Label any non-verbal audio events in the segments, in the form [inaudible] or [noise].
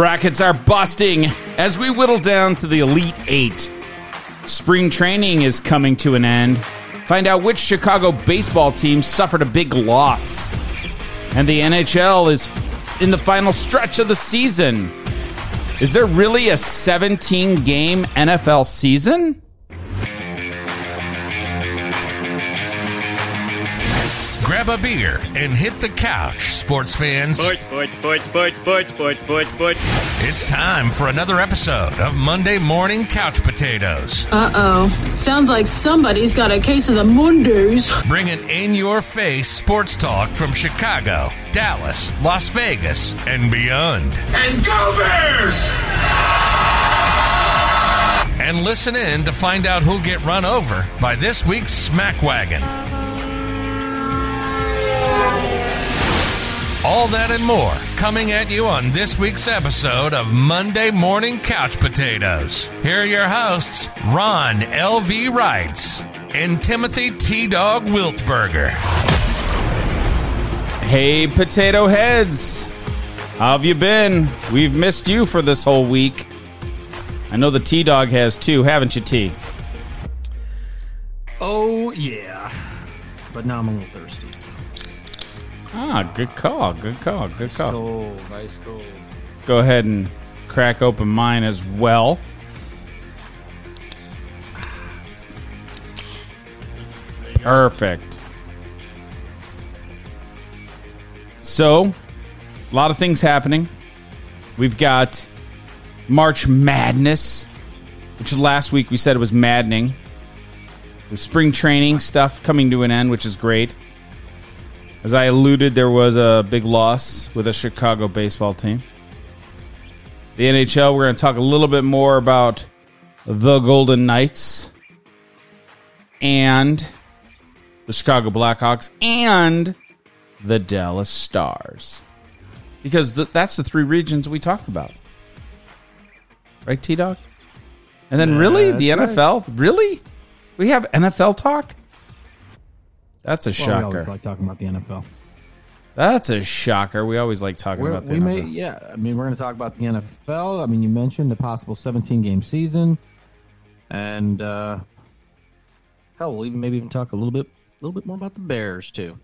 Brackets are busting as we whittle down to the Elite Eight. Spring training is coming to an end. Find out which Chicago baseball team suffered a big loss. And the NHL is in the final stretch of the season. Is there really a 17 game NFL season? Grab a beer and hit the couch, sports fans. Sports, sports, sports, sports, sports, sports, sports, sports. It's time for another episode of Monday Morning Couch Potatoes. Uh oh. Sounds like somebody's got a case of the Mondays. Bringing in your face sports talk from Chicago, Dallas, Las Vegas, and beyond. And go Bears! And listen in to find out who'll get run over by this week's Smack Wagon. All that and more coming at you on this week's episode of Monday Morning Couch Potatoes. Here are your hosts, Ron L.V. Wrights and Timothy T. Dog Wiltberger. Hey, potato heads. How have you been? We've missed you for this whole week. I know the T Dog has too, haven't you, T? Oh yeah, but now I'm a little thirsty. Ah, good call. Good call. Good call. Cold, ice cold. Go ahead and crack open mine as well. Perfect. So, a lot of things happening. We've got March Madness, which last week we said it was maddening. With spring training stuff coming to an end, which is great. As I alluded, there was a big loss with a Chicago baseball team. The NHL, we're going to talk a little bit more about the Golden Knights and the Chicago Blackhawks and the Dallas Stars. Because th- that's the three regions we talk about. Right, T Dog? And then, really? The NFL? Really? We have NFL talk? That's a Well, we always like talking about the NFL. That's a shocker. We always like talking We're, about the we may, NFL. yeah. I mean, we're going to talk about the NFL. I mean, you mentioned the possible 17 game season, and uh, hell, we'll even maybe even talk a little bit, a little bit more about the Bears too.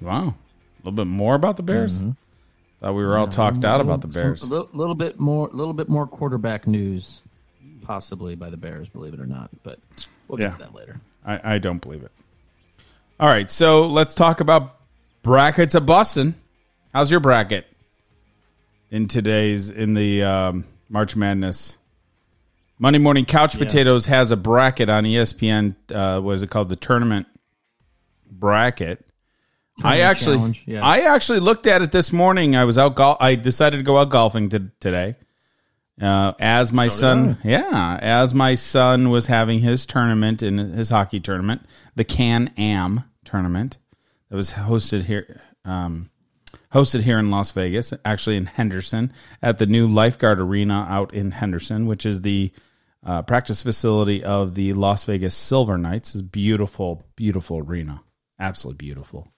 Wow. A little bit more about the Bears? Mm-hmm. Thought we were all talked out about the Some- Bears. a little, little bit more, a little bit more quarterback news, possibly by the Bears, believe it or not. But we'll get Yeah. to that later. I, I don't believe it. All right, so let's talk about brackets of Boston. How's your bracket in today's in the um, March Madness? Monday Morning Couch Potatoes has a bracket on ESPN. Uh, what is it called? The tournament bracket. I actually, yeah. I actually looked at it this morning. I was out. Gol- I decided to go out golfing to, today. Uh, as my son, yeah, as my son was having his tournament in his hockey tournament, the Can Am tournament that was hosted here, um, hosted here in Las Vegas, actually in Henderson at the new Lifeguard Arena out in Henderson, which is the uh, practice facility of the Las Vegas Silver Knights. Is beautiful, beautiful arena, absolutely beautiful.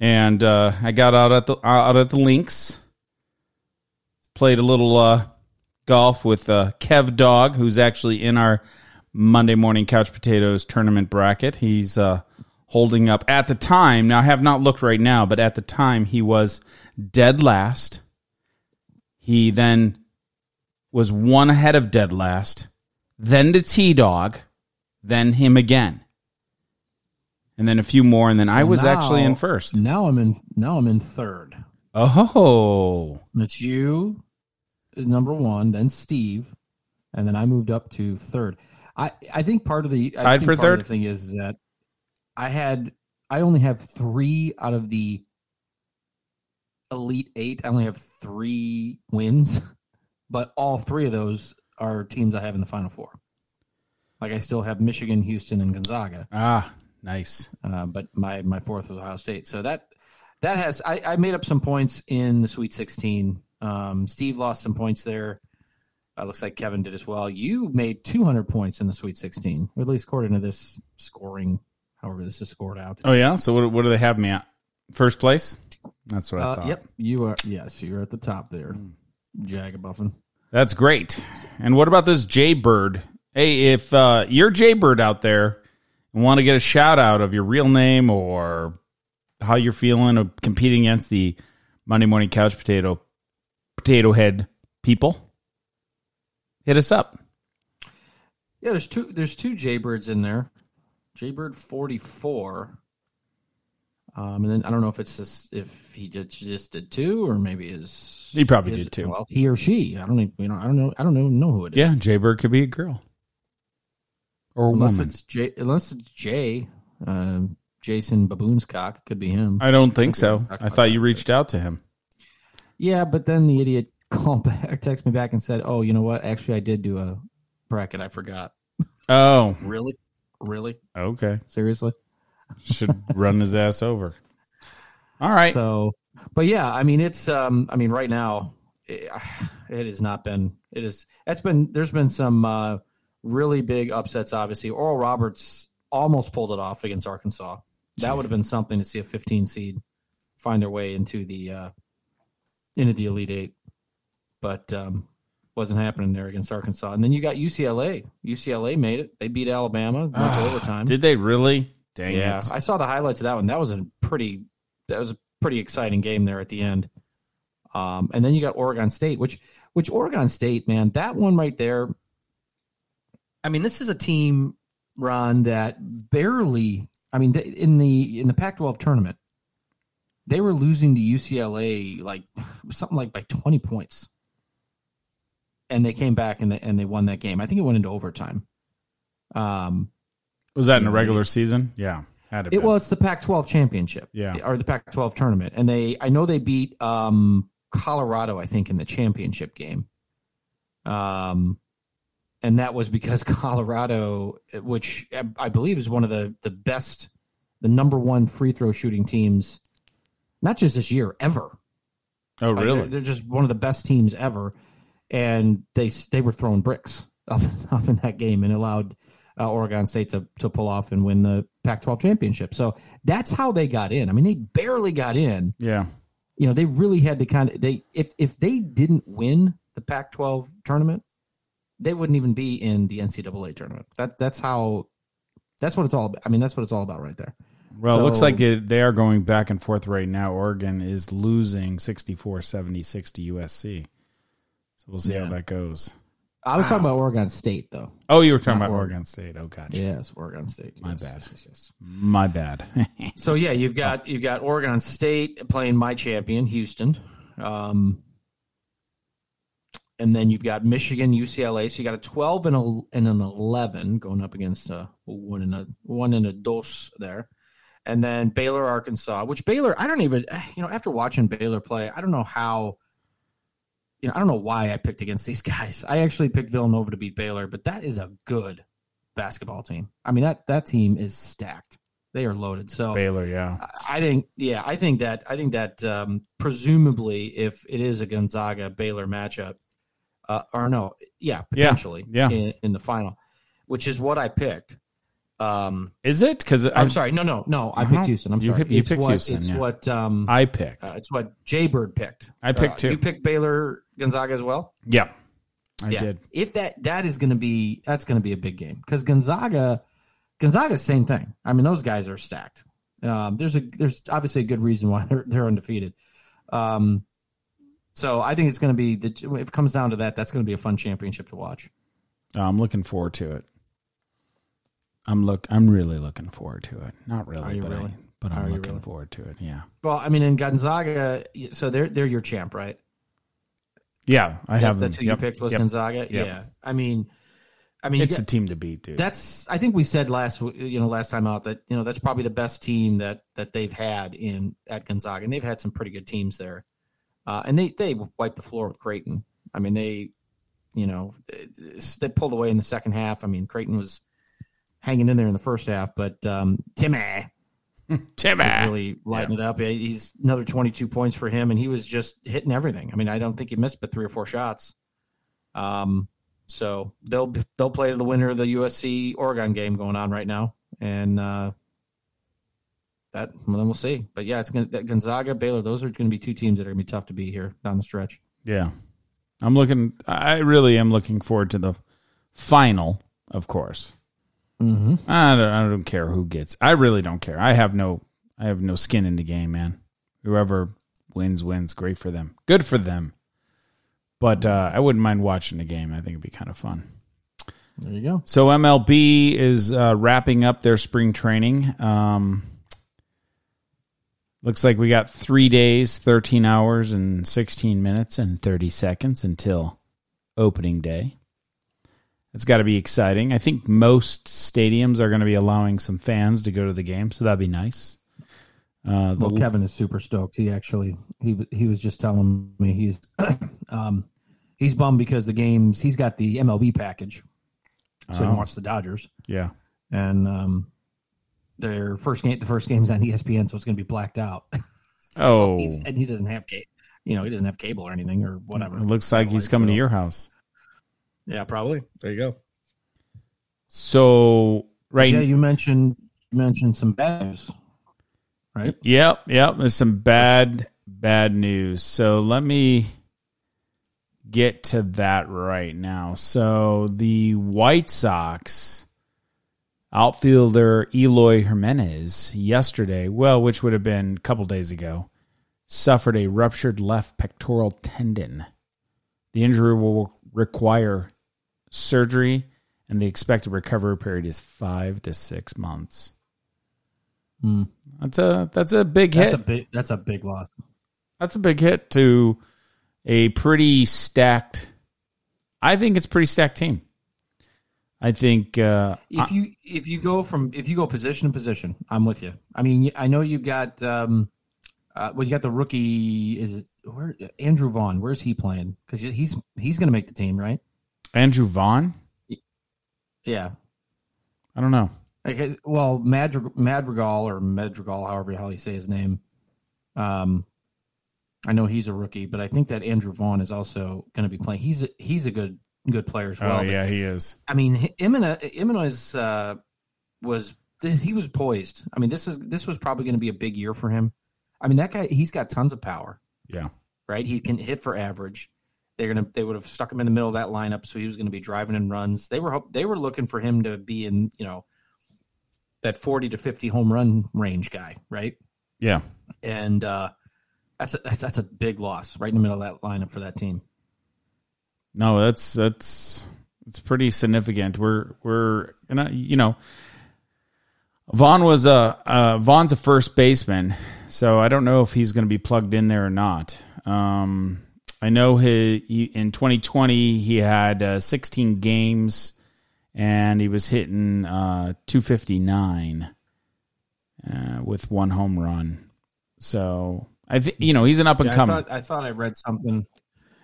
And uh, I got out at the out at the links, played a little uh, golf with uh, Kev Dog, who's actually in our Monday Morning Couch Potatoes tournament bracket. He's uh, holding up at the time. Now, I have not looked right now, but at the time, he was dead last. He then was one ahead of dead last, then to T Dog, then him again. And then a few more, and then I was actually in first. Now I'm in. Now I'm in third. Oh, That's you is number one, then Steve, and then I moved up to third. I, I think part of the I Tied think for third? thing is that I had I only have three out of the elite eight. I only have three wins, [laughs] but all three of those are teams I have in the final four. Like I still have Michigan, Houston, and Gonzaga, ah, nice. uh, but my my fourth was Ohio State. So that that has I, I made up some points in the Sweet Sixteen. Um, Steve lost some points there. Uh, looks like Kevin did as well. You made 200 points in the Sweet 16, or at least according to this scoring. However, this is scored out. Oh yeah. So what, what do they have me at? First place. That's what I Uh, thought. yep, you are. Yes, you're at the top there. Jagabuffin. That's great. And what about this Jaybird? Hey, if uh, you're Jaybird out there and want to get a shout out of your real name or how you're feeling of competing against the Monday morning couch potato potato head people, hit us up. Yeah, there's two. There's two Jaybirds in there. Jaybird 44. Um, and then I don't know if it's just, if he did, just did two or maybe his He probably his- did two. Well, he or she. I don't even. You know. I don't know. I don't even know who it is. Yeah, Jaybird could be a girl or a Unless woman. it's Jay. Unless it's Jay. Um, Jason Baboon's cock could be him. I don't think so. I thought you reached out to him. Yeah, but then the idiot [laughs] called back, texted me back and said, "Oh, you know what? Actually, I did do a bracket. I forgot. Oh, [laughs] Really, really, okay. seriously." Should [laughs] run his ass over. All right. So, but yeah, I mean, it's um, I mean, right now, it, [sighs] it has not been. It is. It's been. There's been some uh, really big upsets. Obviously, Oral Roberts almost pulled it off against Arkansas. That would have been something to see a 15 seed find their way into the uh, into the Elite Eight, but um, wasn't happening there against Arkansas. And then you got UCLA. UCLA made it. They beat Alabama. Went to overtime. Did they really? Dang Yeah, it. I saw the highlights of that one. That was a pretty that was a pretty exciting game there at the end. Um, and then you got Oregon State, which which Oregon State, man, that one right there. I mean, this is a team, Ron, that barely. I mean, in the in the Pac-12 tournament, they were losing to UCLA like something like by 20 points, and they came back and they and they won that game. I think it went into overtime. Um, Was that in a regular season? Yeah. Had it was the Pac-12 championship, Yeah. or the Pac-12 tournament, and they I know they beat um, Colorado, I think, in the championship game. Um, and that was because [laughs] Colorado, which I believe is one of the the best, the number one free throw shooting teams, not just this year, ever. Oh, Like, really? they're, they're just one of the best teams ever, and they they were throwing bricks [laughs] up, up in that game and allowed uh, Oregon State to to pull off and win the Pac-12 championship. So that's how they got in. I mean, they barely got in. yeah. You know, they really had to kind of they if if they didn't win the Pac-12 tournament, they wouldn't even be in the NCAA tournament. That that's how. That's what it's all about. I mean, that's what it's all about right there. Well, it looks like it, they are going back and forth right now. Oregon is losing 64 76 to USC. So we'll see Yeah. how that goes. I was talking about Oregon State, though. Oh, you were talking Not about Oregon. Oregon State. Oh, gotcha. Yes, Oregon State. My Yes, bad. yes, yes. My bad. [laughs] So yeah, you've got you've got Oregon State playing my champion, Houston, um, and then you've got Michigan, UCLA. So you got a twelve and, a, and an eleven going up against a one and a one and a dos there, and then Baylor, Arkansas. Which Baylor, I don't even you know after watching Baylor play, I don't know how. You know, I don't know why I picked against these [laughs] guys. I actually picked Villanova to beat Baylor, but that is a good basketball team. I mean that that team is stacked. They are loaded. So Baylor, yeah. I think, yeah, I think that I think that um, presumably, if it is a Gonzaga Baylor matchup, uh, or no, yeah, potentially, yeah. in, in the final, which is what I picked. Um, Is it? Because I'm sorry, no, no, no, I Uh-huh. picked Houston. I'm You sorry, you it's picked what Houston, it's yeah. what um, I picked. uh, it's what Jaybird picked. I picked Uh, too. You picked Baylor Gonzaga as well. yeah. I yeah. did. If that that is going to be that's going to be a big game because Gonzaga, Gonzaga, same thing. I mean, those guys are stacked. Um, there's a there's obviously a good reason why [laughs] they're they're undefeated. Um, so I think it's going to be the if it comes down to that, that's going to be a fun championship to watch. Oh, I'm looking forward to it. I'm look. I'm really looking forward to it. Not really, but I, but I'm looking really? forward to it. Yeah. Well, I mean, in Gonzaga, so they're they're your champ, right? Yeah, I have. that's them. who Yep, you picked was yep. Gonzaga. Yep. Yeah, I mean, I mean, It's get- a team to beat, dude. that's I think we said last you know last time out that you know that's probably the best team that that they've had in at Gonzaga and they've had some pretty good teams there, uh, and they they wiped the floor with Creighton. I mean they, you know, they pulled away in the second half. I mean Creighton was hanging in there in the first half, but um, Timmy [laughs] Timmy. really lighting it up. He's another twenty two points for him, and he was just hitting everything. I mean I don't think he missed but three or four shots. Um, so they'll they'll play the winner of the USC Oregon game going on right now, and uh, that well, then we'll see. But yeah, it's gonna that Gonzaga Baylor. Those are going to be two teams that are going to be tough to beat here down the stretch. Yeah. I'm looking. I really am looking forward to the final. Of course. Mm-hmm. I don't. I don't care who gets. I really don't care. I have no. I have no skin in the game, man. Whoever wins wins. Great for them. Good for them. But uh, I wouldn't mind watching the game. I think it'd be kind of fun. There you go. So MLB is uh, wrapping up their spring training. Um, looks like we got three days, thirteen hours, and sixteen minutes and thirty seconds until opening day. It's got to be exciting. I think most stadiums are going to be allowing some fans to go to the game, so that'd be nice. Uh, Well, Kevin is super stoked. He actually he he was just telling me he's [clears throat] um he's bummed because the games he's got the MLB package, so he Oh. can watch the Dodgers yeah, and um their first game the first game's on ESPN, so it's going to be blacked out. [laughs] Oh, He's, and he doesn't have cable, you know, he doesn't have cable or anything or whatever. it looks like he's coming to your house. Yeah, probably. There you go. So right, Yeah, you mentioned you mentioned some bad news, right? Yep, yep. There's some bad, bad news. So let me get to that right now. So the White Sox outfielder Eloy Jimenez yesterday, well, which would have been a couple days ago, suffered a ruptured left pectoral tendon. The injury will require surgery, and the expected recovery period is five to six months. Hmm. That's a that's a big hit. That's a big that's a big loss. That's a big hit to a pretty stacked. I think it's a pretty stacked team. I think uh, If you if you go from if you go position to position, I'm with you. I mean, I know you've got um, uh, well, you got the rookie is it where Andrew Vaughn? Where's he playing? Because he's he's going to make the team, right? Andrew Vaughn. Yeah. I don't know. His- well, Madrig- Madrigal or Madrigal, however the hell you say his name. Um, I know he's a rookie, but I think that Andrew Vaughn is also going to be playing. He's a, he's a good good player as well. oh yeah, he is. I mean, Imina Imina is uh, was he was poised. I mean, this is this was probably going to be a big year for him. I mean, that guy he's got tons of power, Yeah, right? He can hit for average. They're gonna they would have stuck him in the middle of that lineup, so he was going to be driving in runs. They were hope- they were looking for him to be in you know that forty to fifty home run range guy, right? yeah. And uh, that's a, that's that's a big loss right in the middle of that lineup for that team. No, that's that's it's pretty significant. We're we're and I- you know, Vaughn was a uh, Vaughn's a first baseman, so I don't know if he's going to be plugged in there or not. Um, I know he, he in 2020 he had uh, 16 games and he was hitting uh, 259 uh, with one home run. So I think you know he's an up and Yeah, I coming. thought I thought I read something.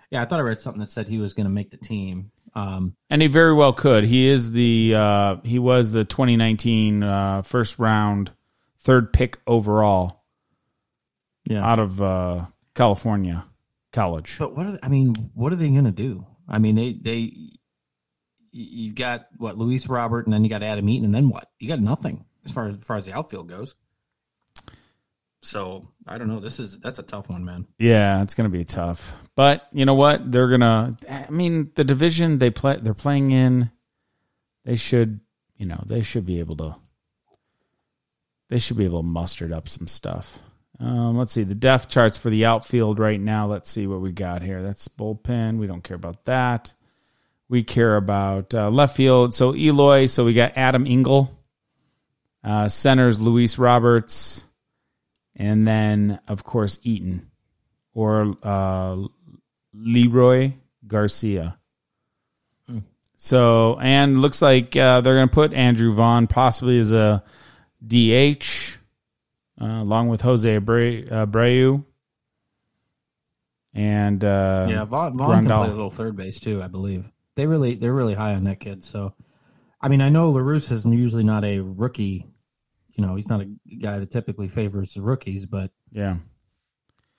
Yeah, I thought I read something that said he was going to make the team. Um, And he very well could. He is the uh, he was the 2019 uh, first round third pick overall yeah, out of uh, California college. But what are I mean? What are they going to do? I mean, they they you've got what Luis Robert, and then you got Adam Eaton, and then what? You got nothing as far as, far as the outfield goes. So I don't know. This is that's a tough one, man. Yeah, it's going to be tough. But you know what? They're going to I mean, the division they play they're playing in they should, you know, they should be able to they should be able to muster up some stuff. Um, let's see the depth charts for the outfield right now. Let's see what we got here. That's bullpen. We don't care about that. We care about uh, left field. So Eloy. So we got Adam Engel. Uh, centers Luis Roberts, and then of course Eaton or uh, Leury Garcia. So and looks like uh, they're going to put Andrew Vaughn possibly as a DH uh, along with Jose Abreu, and uh, yeah, Vaughn, Vaughn can play a little third base too. I believe they really they're really high on that kid. So, I mean, I know La Russa is usually not a rookie. You know, he's not a guy that typically favors the rookies, but yeah.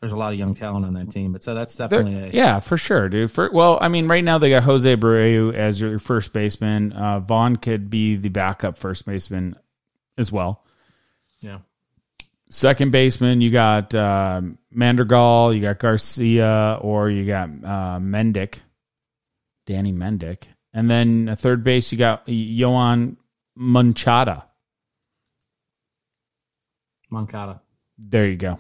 there's a lot of young talent on that team. But so that's definitely a, yeah, for sure, dude. For well, I mean, right now they got Jose Abreu as your first baseman. Uh, Vaughn could be the backup first baseman as well. Second baseman, you got uh, Mandergal, you got Garcia, or you got uh, Mendick. Danny Mendick. And then a third base, you got Yoan Munchada. Moncada. There you go.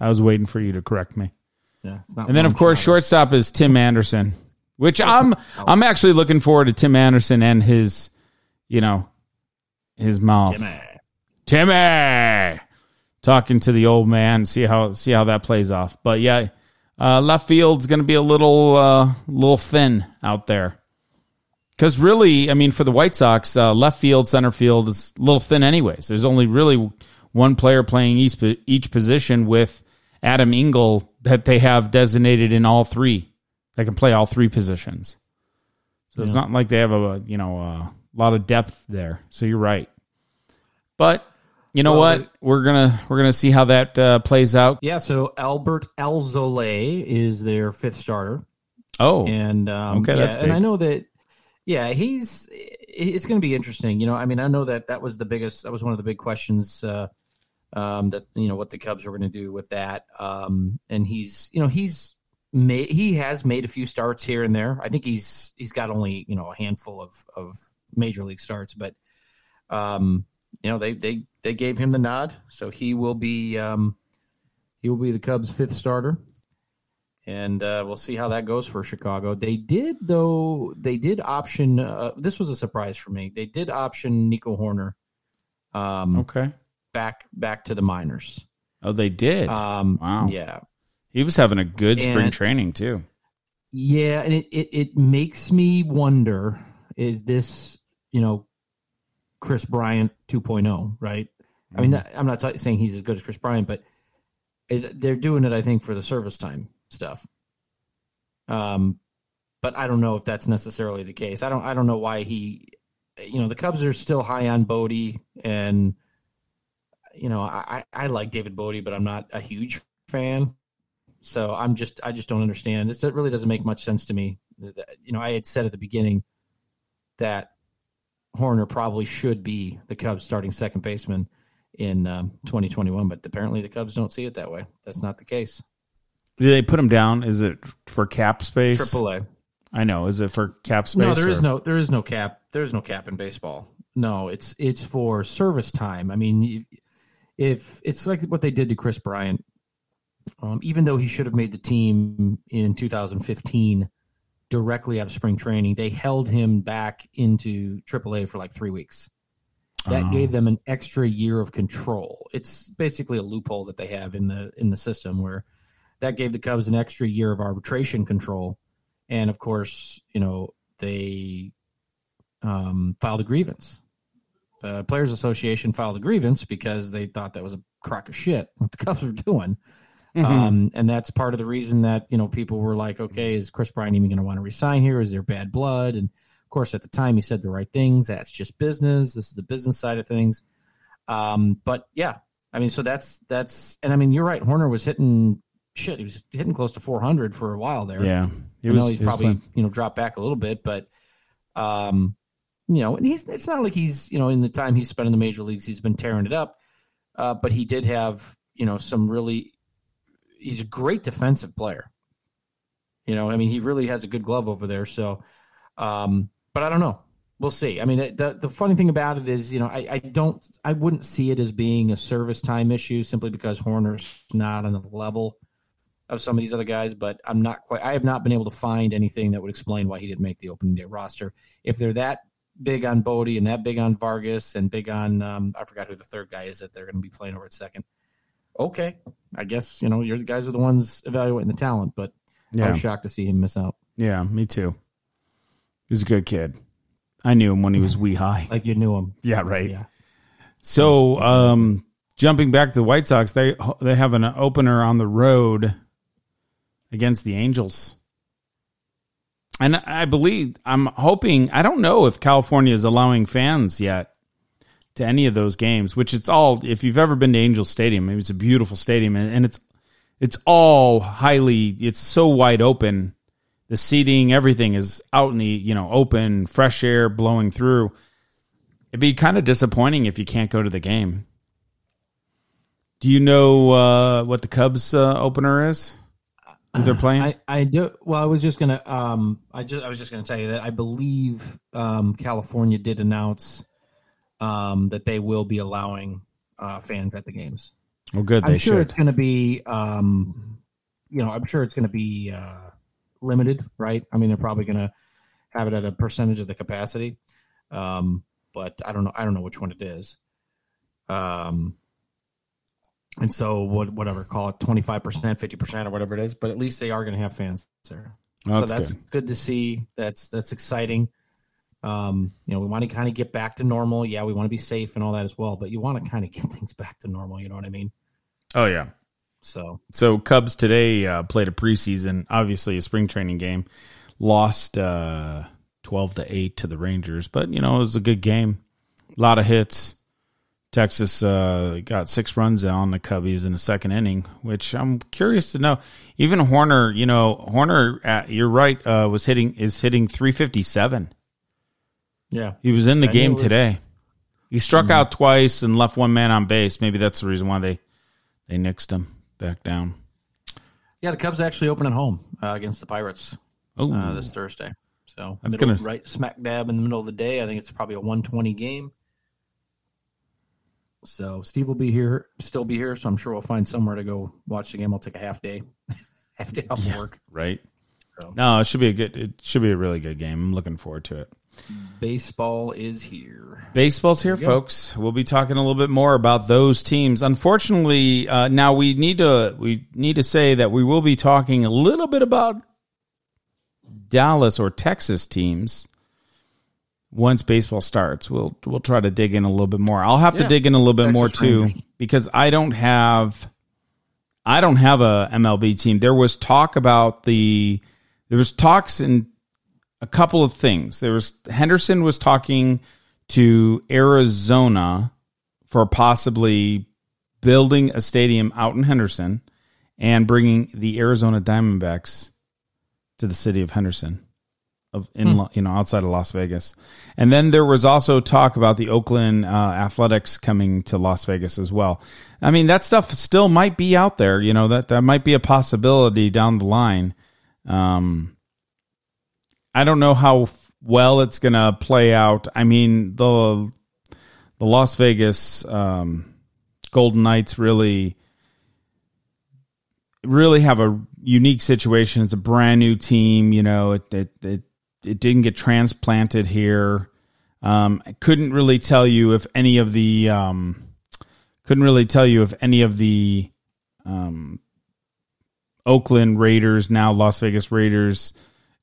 I was waiting for you to correct me. Yeah, it's not And then, of course, shortstop is Tim Anderson, which [laughs] I'm I'm actually looking forward to Tim Anderson and his, you know, his mouth. Timmy. Timmy talking to the old man. See how see how that plays off. But yeah, uh, left field's going to be a little uh, little thin out there. Because really, I mean, for the White Sox, uh, left field, center field is a little thin, anyways. There's only really one player playing each each position with Adam Engel that they have designated in all three. They can play all three positions. So it's not like they have a you know a lot of depth there. So you're right. But you know Well, what? We're gonna we're gonna see how that uh, plays out. Yeah, so Adbert Alzolay is their fifth starter. Oh, and um, Okay, yeah, that's and. I know that. Yeah, he's. It's going to be interesting. You know, I mean, I know that that was the biggest. That was one of the big questions. Uh, um, that you know what the Cubs were going to do with that. Um, and he's, you know, he's made. He has made a few starts here and there. I think he's he's got only you know a handful of of major league starts, but um, you know they they they gave him the nod, so he will be um, he will be the Cubs' fifth starter and uh, we'll see how that goes for Chicago. They did, though. They did option. Uh, this was a surprise for me. They did option Nico Hoerner um, okay. back back to the minors. Oh, they did. Um, Wow. Yeah, he was having a good spring and- training too. yeah, and it, it it makes me wonder: Is this you know Kris Bryant 2.0? Right? I mean, I'm not t- saying he's as good as Kris Bryant, but it, they're doing it, I think, for the service time stuff. Um, but I don't know if that's necessarily the case. I don't. I don't know why he. You know, the Cubs are still high on Bote, and you know, I I like David Bote, but I'm not a huge fan. So I'm just I just don't understand. It really doesn't make much sense to me. You know, I had said at the beginning that Hoerner probably should be the Cubs starting second baseman in um, 2021, but apparently the Cubs don't see it that way. That's not the case. Did they put him down? Is it for cap space? Triple A. I know. Is it for cap space? No, there is or- no there is no cap. There is no cap in baseball. No, it's it's for service time. I mean, if it's like what they did to Kris Bryant, um, even though he should have made the team in 2015 directly out of spring training, they held him back into AAA for like three weeks. That Oh. gave them an extra year of control. It's basically a loophole that they have in the in the system where that gave the Cubs an extra year of arbitration control, and of course, you know they um, filed a grievance. The Players Association filed a grievance because they thought that was a crock of shit what the [laughs] Cubs were doing. Um, and that's part of the reason that you know people were like, okay, is Kris Bryant even going to want to resign here? Is there bad blood? And of course, at the time, he said the right things. That's just business. This is the business side of things. Um, but yeah, I mean, so that's that's, and I mean, you're right. Hoerner was hitting shit. He was hitting close to 400 for a while there. Yeah, I know he's probably you know dropped back a little bit, but um, you know, and he's it's not like he's you know in the time he's spent in the major leagues, he's been tearing it up. Uh, but he did have you know some really. He's a great defensive player. You know, I mean, he really has a good glove over there. So, um, but I don't know. We'll see. I mean, the the funny thing about it is, you know, I, I don't, I wouldn't see it as being a service time issue simply because Hoerner's not on the level of some of these other guys, but I'm not quite. I have not been able to find anything that would explain why he didn't make the opening day roster. If they're that big on Bote and that big on Vargas and big on, um, I forgot who the third guy is that they're going to be playing over at second. Okay, I guess you know you're the guys are the ones evaluating the talent, but yeah. I was shocked to see him miss out. yeah, me too. He's a good kid. I knew him when he was wee high. [laughs] Like you knew him. Yeah, right. Yeah. So, um, jumping back to the White Sox, they they have an opener on the road against the Angels, and I believe I'm hoping. I don't know if California is allowing fans yet to any of those games. Which it's all. If you've ever been to Angels Stadium, it's a beautiful stadium, and, and it's it's all highly. It's so wide open. The seating, everything is out in the you know open, fresh air blowing through. It'd be kind of disappointing if you can't go to the game. Do you know uh, what the Cubs uh, opener is? they're playing? I, I do. Well, I was just gonna. Um, I just I was just gonna tell you that I believe um, California did announce um, that they will be allowing uh, fans at the games. well, good. They I'm sure should. it's gonna be. Um, you know, I'm sure it's gonna be uh, limited, right? I mean, they're probably gonna have it at a percentage of the capacity. Um, but I don't know. I don't know which one it is. Um, and so what, whatever, call it twenty five percent, fifty percent, or whatever it is. But at least they are going to have fans there. Oh, so that's that's good. good. to see. That's that's exciting. Um, you know, we want to kind of get back to normal. Yeah, we want to be safe and all that as well. But you want to kind of get [laughs] things back to normal. You know what I mean? Oh yeah. So So Cubs today uh, played a preseason, obviously a spring training game. Lost uh, twelve to eight to the Rangers, but you know it was a good game. A lot of hits. Texas uh, got six runs on the Cubbies in the second inning, which I'm curious to know. Even Hoerner, you know, Hoerner, uh, you're right, uh, was hitting is hitting 357. Yeah, He was in the I game today. He struck out twice and left one man on base. Maybe that's the reason why they they nixed him back down. yeah. The Cubs actually open at home uh, against the Pirates Oh, uh, this Thursday. So That's middle, gonna- right smack dab in the middle of the day. I think it's probably a one twenty game. So Steve will be here, still be here. So I'm sure we'll find somewhere to go watch the game. I'll take a half day, [laughs] half day off work. right? So- No, it should be a good. It should be a really good game. I'm looking forward to it. Baseball is here. Baseball's here, folks. We'll be talking a little bit more about those teams. Unfortunately, uh, now we need to we need to say that we will be talking a little bit about Dallas or Texas teams once baseball starts. We'll we'll try to dig in a little bit more. I'll have to dig in a little bit Texas more too Rangers. because I don't have I don't have a MLB team. There was talk about the there was talks in a couple of things. There was Henderson was talking to Arizona for possibly building a stadium out in Henderson and bringing the Arizona Diamondbacks to the city of Henderson of in Lo- you know outside of Las Vegas. And then there was also talk about the Oakland uh, Athletics coming to Las Vegas as well. I mean that stuff still might be out there, you know, that that might be a possibility down the line. Um I don't know how f- well it's going to play out. I mean, the the Las Vegas um, Golden Knights really really have a unique situation. It's a brand new team. You know, it it it, it didn't get transplanted here. Um, I couldn't really tell you if any of the um, couldn't really tell you if any of the um, Oakland Raiders now Las Vegas Raiders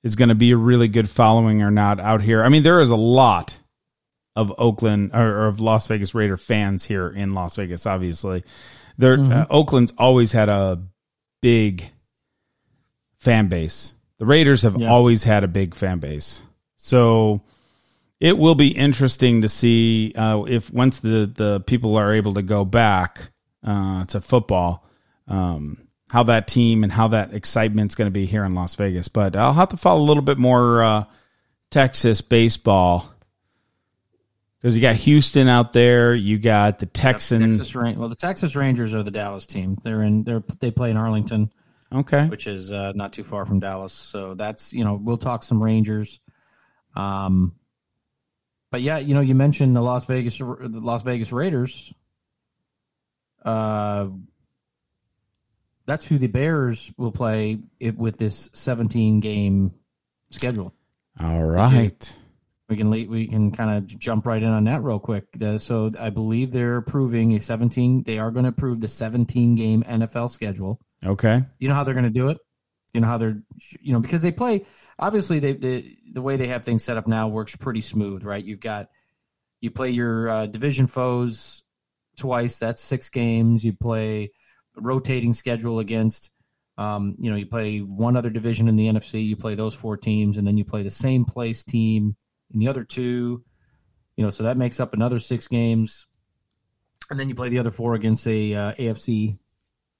is going to be a really good following or not out here. I mean, there is a lot of Oakland or, or of Las Vegas Raider fans here in Las Vegas. Obviously, there uh, Oakland's always had a big fan base. The Raiders have Yeah. always had a big fan base, so it will be interesting to see uh, if once the the people are able to go back uh, to football. Um, how that team and how that excitement's going to be here in Las Vegas. But I'll have to follow a little bit more uh, Texas baseball because you got Houston out there, you got the Texans. Well, the Texas Rangers are the Dallas team. They're in. They're they play in Arlington, Okay, which is uh, not too far from Dallas. So that's you know we'll talk some Rangers. Um, but yeah, you know you mentioned the Las Vegas the Las Vegas Raiders. Uh, that's who the Bears will play it with this 17 game schedule. all right. We can le- we can kind of jump right in on that real quick. Uh, so I believe they're approving a 17. They are going to approve the 17 game NFL schedule. Okay, You know how they're going to do it? You know how they're you know because they play obviously they, they the way they have things set up now works pretty smooth, right? You've got you play your uh, division foes twice. That's six games. You play rotating schedule against. Um, you know, you play one other division in the NFC. You play those four teams, and then you play the same place team in the other two. You know, so that makes up another six games, and then you play the other four against a uh, AFC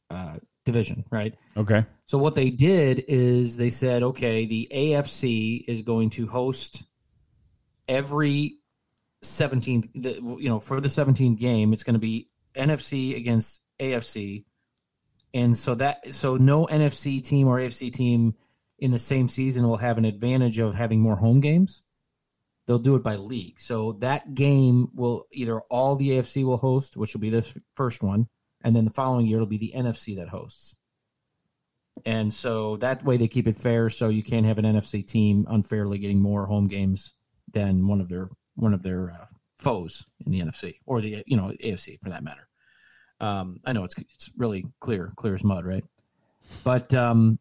uh, division, right? okay, So what they did is they said, okay, the AFC is going to host every 17th, the, you know, for the 17th game, it's going to be NFC against AFC, and so that so no NFC team or AFC team in the same season will have an advantage of having more home games. They'll do it by league. So that game will either all the AFC will host, which will be this first one, and then the following year it'll be the NFC that hosts. And so that way they keep it fair, so you can't have an NFC team unfairly getting more home games than one of their one of their uh, foes in the NFC or the you know AFC for that matter. Um, I know it's it's really clear, clear as mud, right? But um,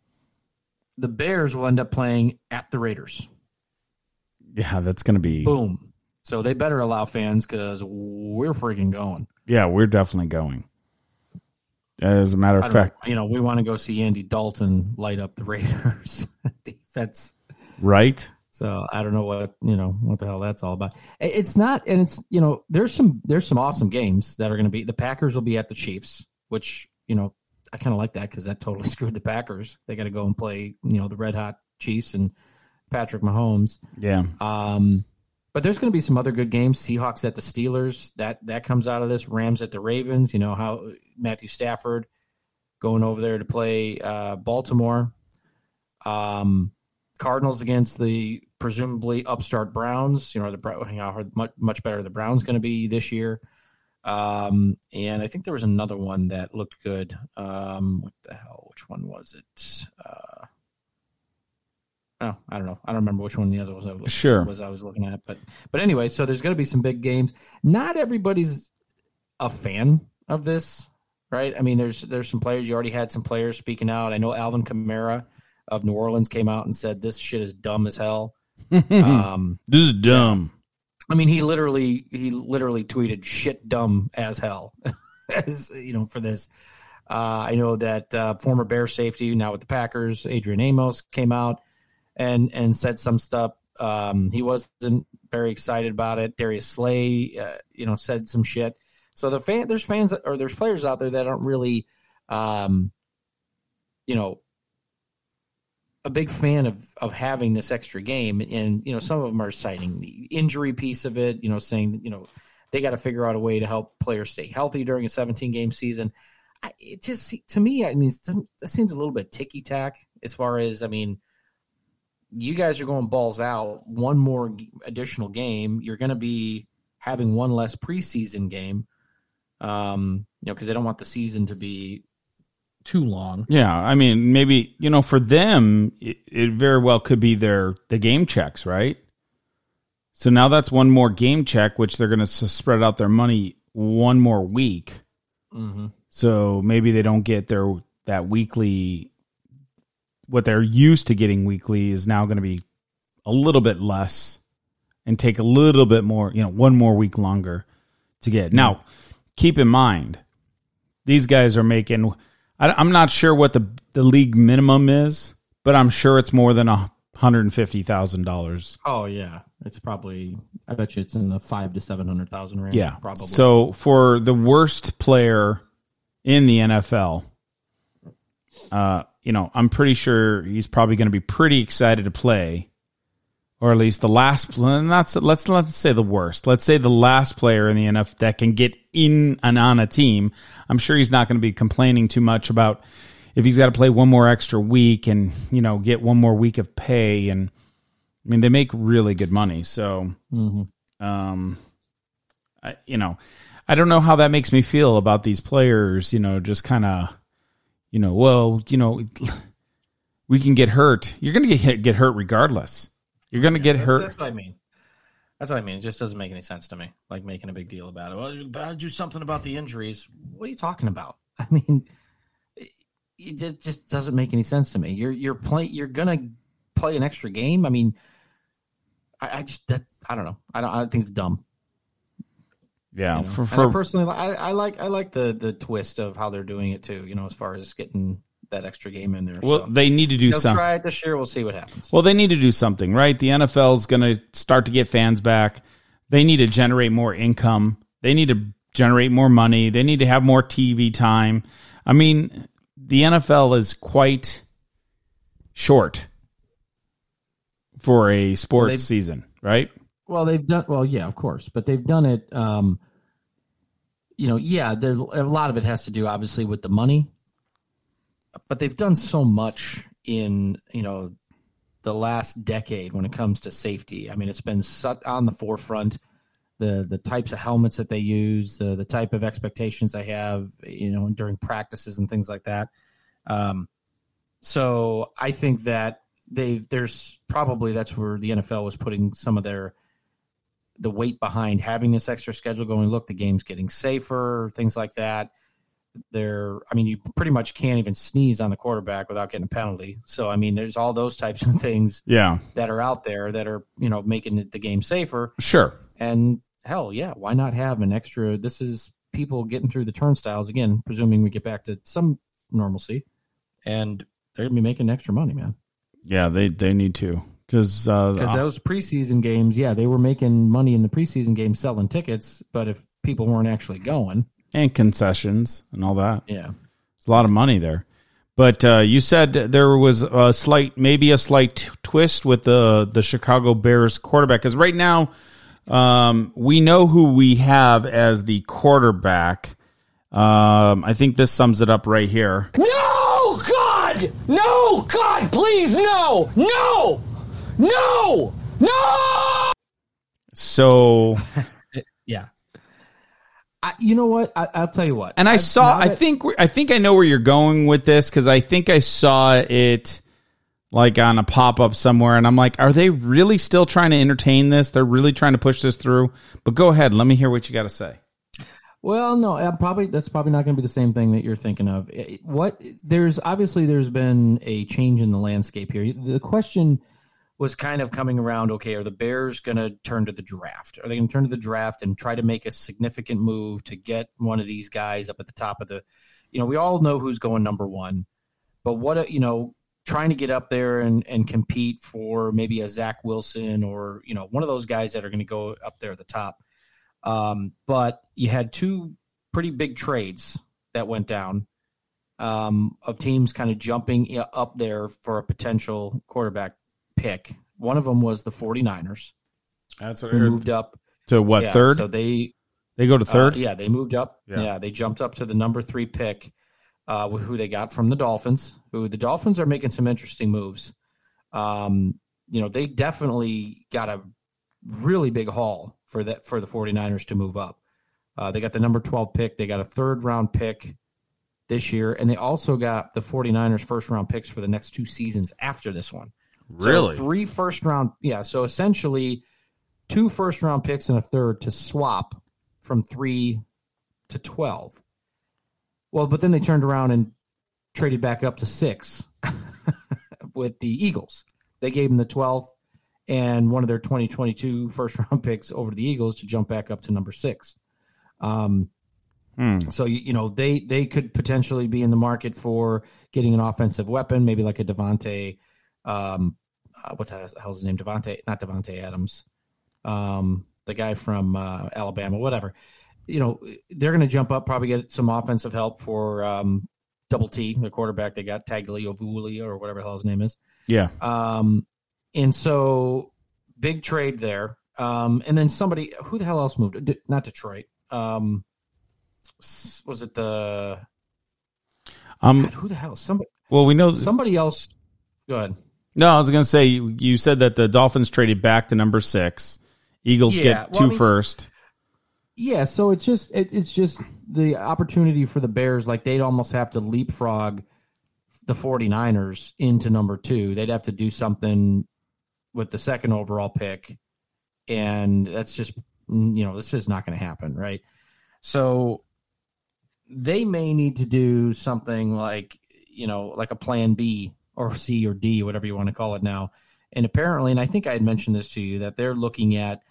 the Bears will end up playing at the Raiders. Yeah, that's going to be. Boom. So they better allow fans because we're freaking going. Yeah, we're definitely going. As a matter of fact, know, you know, we want to go see Andy Dalton light up the Raiders [laughs] defense, right? So I don't know what you know what the hell that's all about. It's not, and it's you know there's some there's some awesome games that are going to be. The Packers will be at the Chiefs, which you know I kind of like that because that totally [laughs] screwed the Packers. They got to go and play you know the red hot Chiefs and Patrick Mahomes. Yeah. Um, but there's going to be some other good games. Seahawks at the Steelers. That that comes out of this. Rams at the Ravens. You know how Matthew Stafford going over there to play uh, Baltimore. Um, Cardinals against the presumably upstart Browns. You know, the how much much better the Browns going to be this year. Um, and I think there was another one that looked good. Um, what the hell? Which one was it? Uh, oh, I don't know. I don't remember which one the other was. I was sure was I was looking at, but but anyway, so there's going to be some big games. Not everybody's a fan of this, right? I mean, there's there's some players. You already had some players speaking out. I know Alvin Kamara of New Orleans came out and said this shit is dumb as hell. Um, this is dumb. I mean, he literally he literally tweeted shit dumb as hell, [laughs] as you know for this. Uh, I know that uh, former Bear safety now with the Packers, Adrian Amos, came out and and said some stuff. Um, he wasn't very excited about it. Darius Slay, uh, you know, said some shit. So the fan, there's fans or there's players out there that aren't really, um, you know, a big fan of of having this extra game, and you know, some of them are citing the injury piece of it. You know, saying you know they got to figure out a way to help players stay healthy during a 17 game season. I, it just to me, I mean, it seems a little bit ticky tack as far as I mean you guys are going balls out. One more additional game. You're going to be having one less preseason game. Um, you know, because they don't want the season to be too long. Yeah, I mean, maybe you know, for them, it, it very well could be their the game checks, right? So now that's one more game check, which they're going to spread out their money one more week. Mm-hmm. So maybe they don't get their that weekly what they're used to getting weekly is now going to be a little bit less and take a little bit more, you know, one more week longer to get. Now, keep in mind, these guys are making. I, am not sure what the the league minimum is, but I'm sure it's more than a hundred and fifty thousand dollars. Oh yeah, it's probably. I bet you it's in the five to seven hundred thousand range. Yeah, probably. So for the worst player in the NFL, uh, you know, I'm pretty sure he's probably going to be pretty excited to play, or at least the last. Not let's let's say the worst. Let's say the last player in the NFL that can get in and on a team. I'm sure he's not going to be complaining too much about if he's got to play one more extra week and you know get one more week of pay. And I mean, they make really good money, so mm-hmm. um, I, you know, I don't know how that makes me feel about these players. You know, just kind of you know, well, you know, we can get hurt. You're going to get get hurt regardless. You're going to get that's, hurt. That's what I mean. That's what I mean. It just doesn't make any sense to me. Like making a big deal about it. Well, you gotta do something about the injuries. What are you talking about? [laughs] I mean, it just doesn't make any sense to me. You're you're playing. You're gonna play an extra game. I mean, I, I just that I don't know. I don't. I think it's dumb. Yeah, you know? for, for personally, I, I, like I like the the twist of how they're doing it too. You know, as far as getting that extra game in there. Well, so. they need to do something. Try it this year. We'll see what happens. Well, they need to do something, right? The NFL is going to start to get fans back. They need to generate more income. They need to generate more money. They need to have more TV time. I mean, the NFL is quite short for a sports well, season, right? Well, they've done well, yeah, of course, but they've done it. Um, you know, yeah, there's a lot of it has to do obviously with the money, but they've done so much in you know the last decade when it comes to safety. I mean, it's been on the forefront. The the types of helmets that they use, the the type of expectations they have, you know, during practices and things like that. Um, so I think that they there's probably that's where the NFL was putting some of their the weight behind having this extra schedule going. Look, the game's getting safer, things like that. They're, I mean, you pretty much can't even sneeze on the quarterback without getting a penalty. So, I mean, there's all those types of [laughs] things Yeah, that are out there that are, you know, making the game safer. sure. And hell, yeah, why not have an extra? This is people getting through the turnstiles again, presuming we get back to some normalcy, and they're gonna be making extra money, man. Yeah, they they need to because uh, Because those preseason games, yeah, they were making money in the preseason games selling tickets, but if people weren't actually going, and concessions and all that. yeah, it's a lot of money there. But uh, you said there was a slight, maybe a slight t- twist with the the Chicago Bears quarterback because right now um, we know who we have as the quarterback. Um, I think this sums it up right here. No, God! No, God, please, no! No! No! No! So, [laughs] yeah. I, you know what? I, I'll tell you what. and I I've- saw, I think, I think I know where you're going with this because I think I saw it like on a pop up somewhere, and I'm like, are they really still trying to entertain this? They're really trying to push this through. But go ahead, let me hear what you got to say. Well, no, uh, probably that's probably not going to be the same thing that you're thinking of. What there's obviously there's been a change in the landscape here. The question was kind of coming around. Okay, are the Bears going to turn to the draft? Are they going to turn to the draft and try to make a significant move to get one of these guys up at the top of the? You know, we all know who's going number one, but what a, you know, trying to get up there and and compete for maybe a Zach Wilson or you know one of those guys that are going to go up there at the top. Um, but you had two pretty big trades that went down um, of teams kind of jumping up there for a potential quarterback pick. One of them was the 49ers, That's who moved up. to what Yeah, third? So they they go to third. uh, yeah, they moved up. Yeah. Yeah. they jumped up to the number three pick, uh, who they got from the Dolphins. Who the Dolphins are making some interesting moves. Um, you know, they definitely got a really big haul for that for the 49ers to move up. Uh, they got the number 12 pick. They got a third round pick this year, and they also got the 49ers first round picks for the next two seasons after this one. So Really? three first round, yeah. So essentially, two first round picks and a third to swap from three to twelve. Well, but then they turned around and traded back up to six [laughs] with the Eagles. They gave them the twelfth and one of their 2022 first [laughs] round picks over to the Eagles to jump back up to number six. Um, Hmm. so you, you know they they could potentially be in the market for getting an offensive weapon, maybe like a Devonte. Um, uh, what the hell's his name? Devonte, not Devonte Adams. Um, the guy from uh, Alabama, whatever. You know they're going to jump up, probably get some offensive help for um, Double T, the quarterback they got, Tagliavuli or whatever the hell his name is. Yeah. Um, and so big trade there. Um, and then somebody, who the hell else moved? Not Detroit. Um, was it the Um. who the hell? Somebody, Well, we know. somebody else. Go ahead. No, I was going to say you, you said that the Dolphins traded back to number six. Eagles Yeah, get well, I mean, first. Yeah, so it's just it, it's just the opportunity for the Bears. Like they'd almost have to leapfrog the 49ers into number two. They'd have to do something with the second overall pick, and that's just you know this is not going to happen, right? So they may need to do something like you know like a plan B or C or D, whatever you want to call it now. And apparently, and I think I had mentioned this to you that they're looking at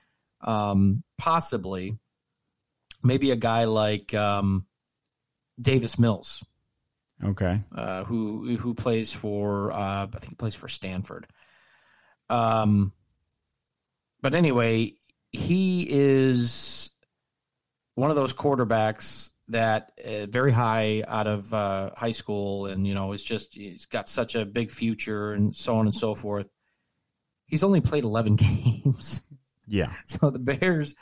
um, possibly maybe a guy like um, Davis Mills, Okay. uh, who who plays for uh, I think he plays for Stanford. Um, but anyway, he is one of those quarterbacks that uh, very high out of uh, high school, and you know, it's just he's got such a big future, and so on and so forth. He's only played eleven [laughs] games. Yeah. [laughs] So the Bears,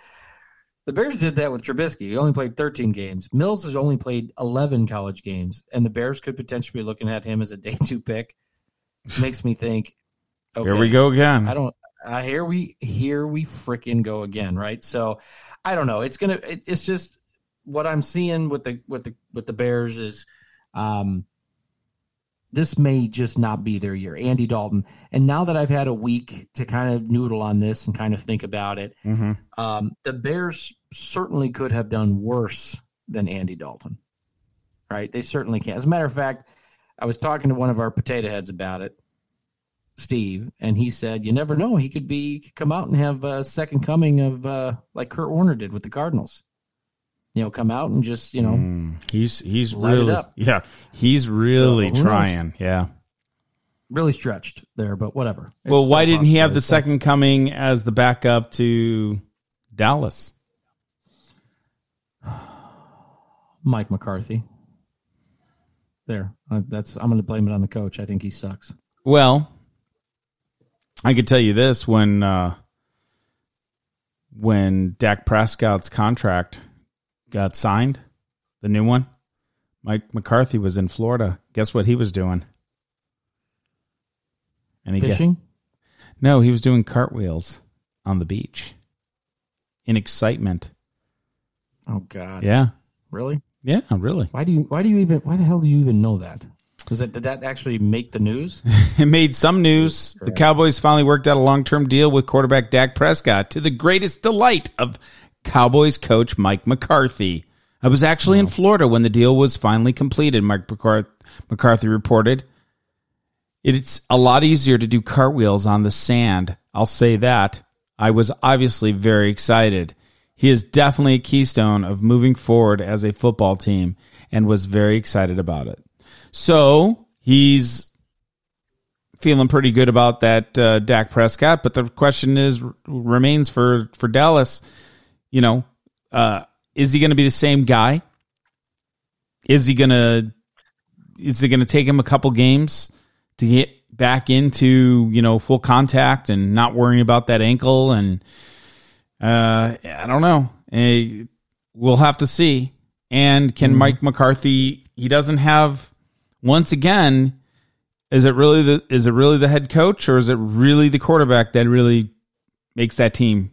The Bears did that with Trubisky. He only played 13 games. Mills has only played 11 college games, and the Bears could potentially be looking at him as a [laughs] day two pick. Makes me think. Okay, Here we go again. I don't. Uh, here we here we freaking go again, right? So, I don't know. It's gonna. It, it's just what I'm seeing with the with the with the Bears is, um, this may just not be their year. Andy Dalton, and now that I've had a week to kind of noodle on this and kind of think about it, hmm um, the Bears certainly could have done worse than Andy Dalton. Right? They certainly can. As a matter of fact, I was talking to one of our potato heads about it, Steve, and he said, "You never know. He could be could come out and have a second coming of uh, like Kurt Warner did with the Cardinals. You know, come out and just you know." Mm, he's he's really yeah he's really knows? trying. Yeah. Really stretched there, but whatever. It's Well, why didn't he have the second coming as the backup to Dallas? [sighs] Mike McCarthy? There, that's I'm going to blame it on the coach. I think he sucks. Well, I could tell you this when uh, when Dak Prescott's contract got signed, the new one, Mike McCarthy was in Florida. Guess what he was doing? And he got- Fishing? no, he was doing cartwheels on the beach in excitement. Oh God! Yeah, Really? yeah, really. Why do you? Why do you even? Why the hell do you even know that? Does that did that actually make the news? [laughs] It made some news. The Cowboys finally worked out a long term deal with quarterback Dak Prescott to the greatest delight of Cowboys coach Mike McCarthy. I was actually in Florida when the deal was finally completed, Mike McCarthy reported. It's a lot easier to do cartwheels on the sand. I'll say that. I was obviously very excited. He is definitely a keystone of moving forward as a football team and was very excited about it. So he's feeling pretty good about that uh, Dak Prescott, but the question is remains for for Dallas. You know, uh, is he going to be the same guy? Is he going to is it going to take him a couple games to get back into you know full contact and not worrying about that ankle and uh, I don't know. Eh, we'll have to see. And can Mike McCarthy? He doesn't have. Once again, is it really the is it really the head coach or is it really the quarterback that really makes that team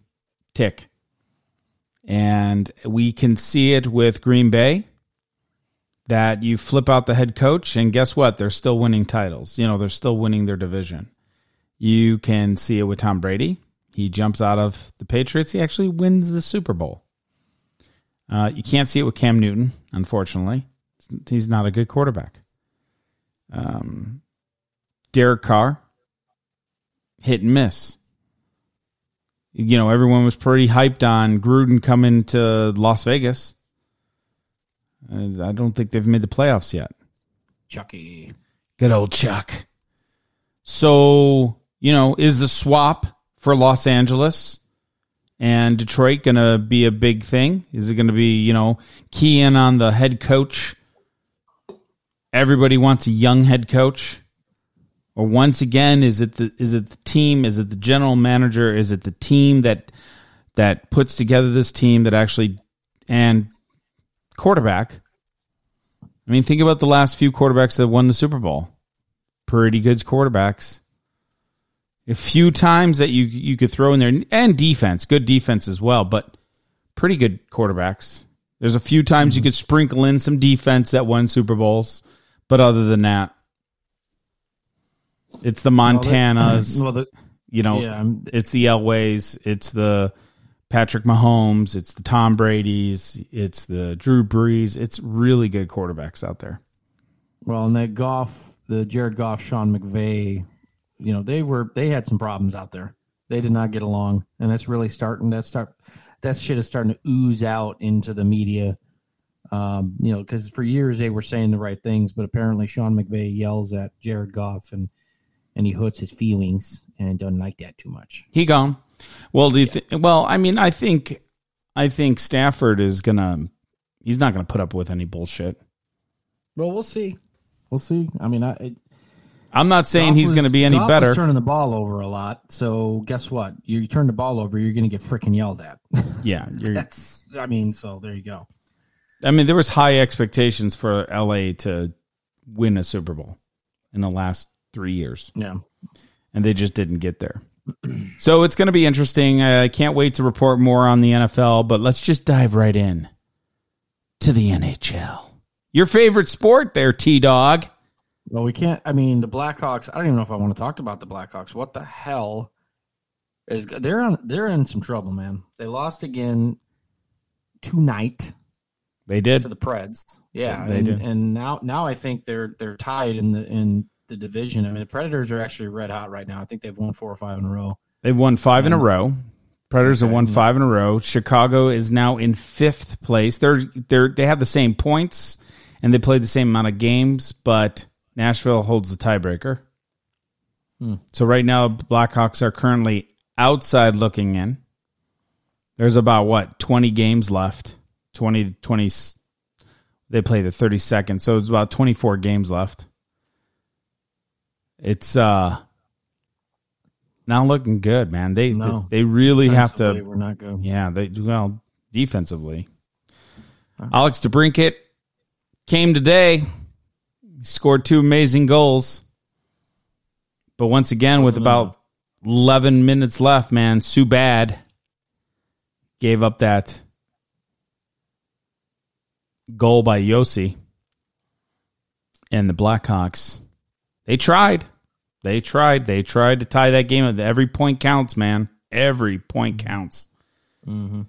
tick? And we can see it with Green Bay that you flip out the head coach and guess what? They're still winning titles. You know, they're still winning their division. You can see it with Tom Brady. He jumps out of the Patriots. He actually wins the Super Bowl. Uh, you can't see it with Cam Newton, unfortunately. He's not a good quarterback. Um, Derek Carr, hit and miss. You know, everyone was pretty hyped on Gruden coming to Las Vegas. I don't think they've made the playoffs yet. Chucky. Good old Chuck. So, you know, is the swap for Los Angeles and Detroit going to be a big thing? Is it going to be, you know, key in on the head coach? Everybody wants a young head coach. Or once again, is it the is it the team? Is it the general manager? Is it the team that that puts together this team that actually and quarterback? I mean, think about the last few quarterbacks that won the Super Bowl. Pretty good quarterbacks. A few times that you you could throw in there, and defense, good defense as well, but pretty good quarterbacks. There's a few times you mm-hmm. could sprinkle in some defense that won Super Bowls, but other than that, it's the Montanas. [laughs] Well, the, you know, yeah, it's the Elways, it's the Patrick Mahomes, it's the Tom Brady's, it's the Drew Brees. It's really good quarterbacks out there. well, and that Goff, the Jared Goff, Sean McVay, you know, they were they had some problems out there. They did not get along, and that's really starting. That start that shit is starting to ooze out into the media. Um, you know, because for years they were saying the right things, but apparently Sean McVay yells at Jared Goff and and he hurts his feelings and doesn't like that too much. He gone. Well, do you think? Well, I mean, I think, I think Stafford is gonna. He's not gonna put up with any bullshit. Well, we'll see. We'll see. I mean, I it, I'm not saying Goff he's going to be any Goff was better. turning the ball over a lot. So guess what? You, you turn the ball over, you're going to get freaking yelled at. [laughs] Yeah, you're, That's. I mean, so there you go. I mean, there was high expectations for LA to win a Super Bowl in the last three years, Yeah. and they just didn't get there. [clears throat] so it's going to be interesting. I can't wait to report more on the NFL, but let's just dive right in to the NHL. Your favorite sport, there, T Dog. Well, we can't. I mean, the Blackhawks. I don't even know if I want to talk about the Blackhawks. What the hell is they're on? They're in some trouble, man. They lost again tonight They did. to the Preds. Yeah, They and, did. and now now I think they're they're tied in the in the division. I mean, the Predators are actually red hot right now. I think they've won four or five in a row. They've won five in a row. Predators have won five in a row. Chicago is now in fifth place. They're they're they have the same points and they played the same amount of games, but Nashville holds the tiebreaker. Hmm. So right now, Blackhawks are currently outside looking in. There's about what twenty games left. 20 to 20 they play the 32nd so it's about 24 games left it's uh not looking good man they No. they really have to We're not good. yeah they well defensively alex DeBrincat came today scored two amazing goals but once again with about enough. 11 minutes left man Subban gave up that goal by Josi and the Blackhawks. They tried. They tried. They tried to tie that game. Every point counts, man. Every point counts. Mm-hmm.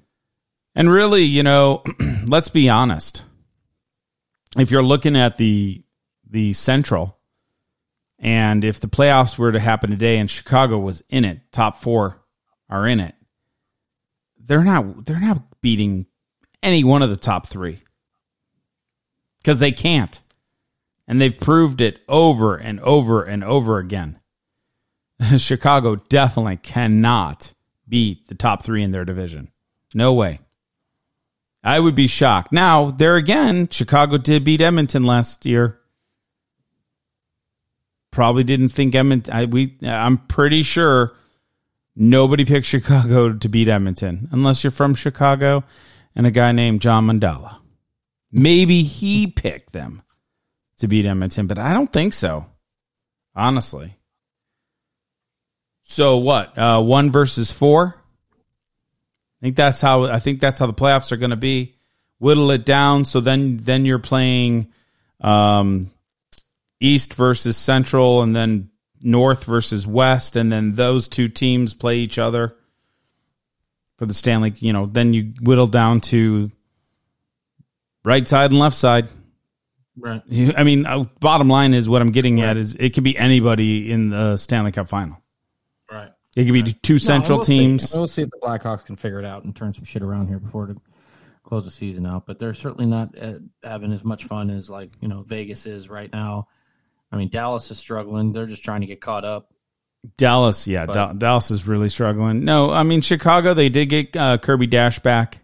And really, you know, [clears throat] let's be honest. If you're looking at the the Central, and if the playoffs were to happen today and Chicago was in it, top four are in it, they're not they're not beating any one of the top three because they can't, and they've proved it over and over and over again. [laughs] Chicago definitely cannot beat the top three in their division. No way. I would be shocked. Now, there again, Chicago did beat Edmonton last year. Probably didn't think Edmonton. I, we, I'm pretty sure nobody picked [laughs] Chicago to beat Edmonton, unless you're from Chicago and a guy named John Mandela. Maybe he picked them to beat Edmonton, but I don't think so. Honestly. So what? Uh, one versus four. I think that's how I think that's how the playoffs are going to be. Whittle it down so then then you're playing um, East versus Central, and then North versus West, and then those two teams play each other for the Stanley. You know, then you whittle down to right side and left side. Right. I mean, uh, bottom line is what I'm getting at is it could be anybody in the Stanley Cup final. Right. It could be two Central we'll see. teams. We'll see if the Blackhawks can figure it out and turn some shit around here before to close the season out. But they're certainly not uh, having as much fun as like you know Vegas is right now. I mean, Dallas is struggling. They're just trying to get caught up. Dallas, yeah, But- Dal- Dallas is really struggling. No, I mean Chicago. They did get uh, Kirby Dach back.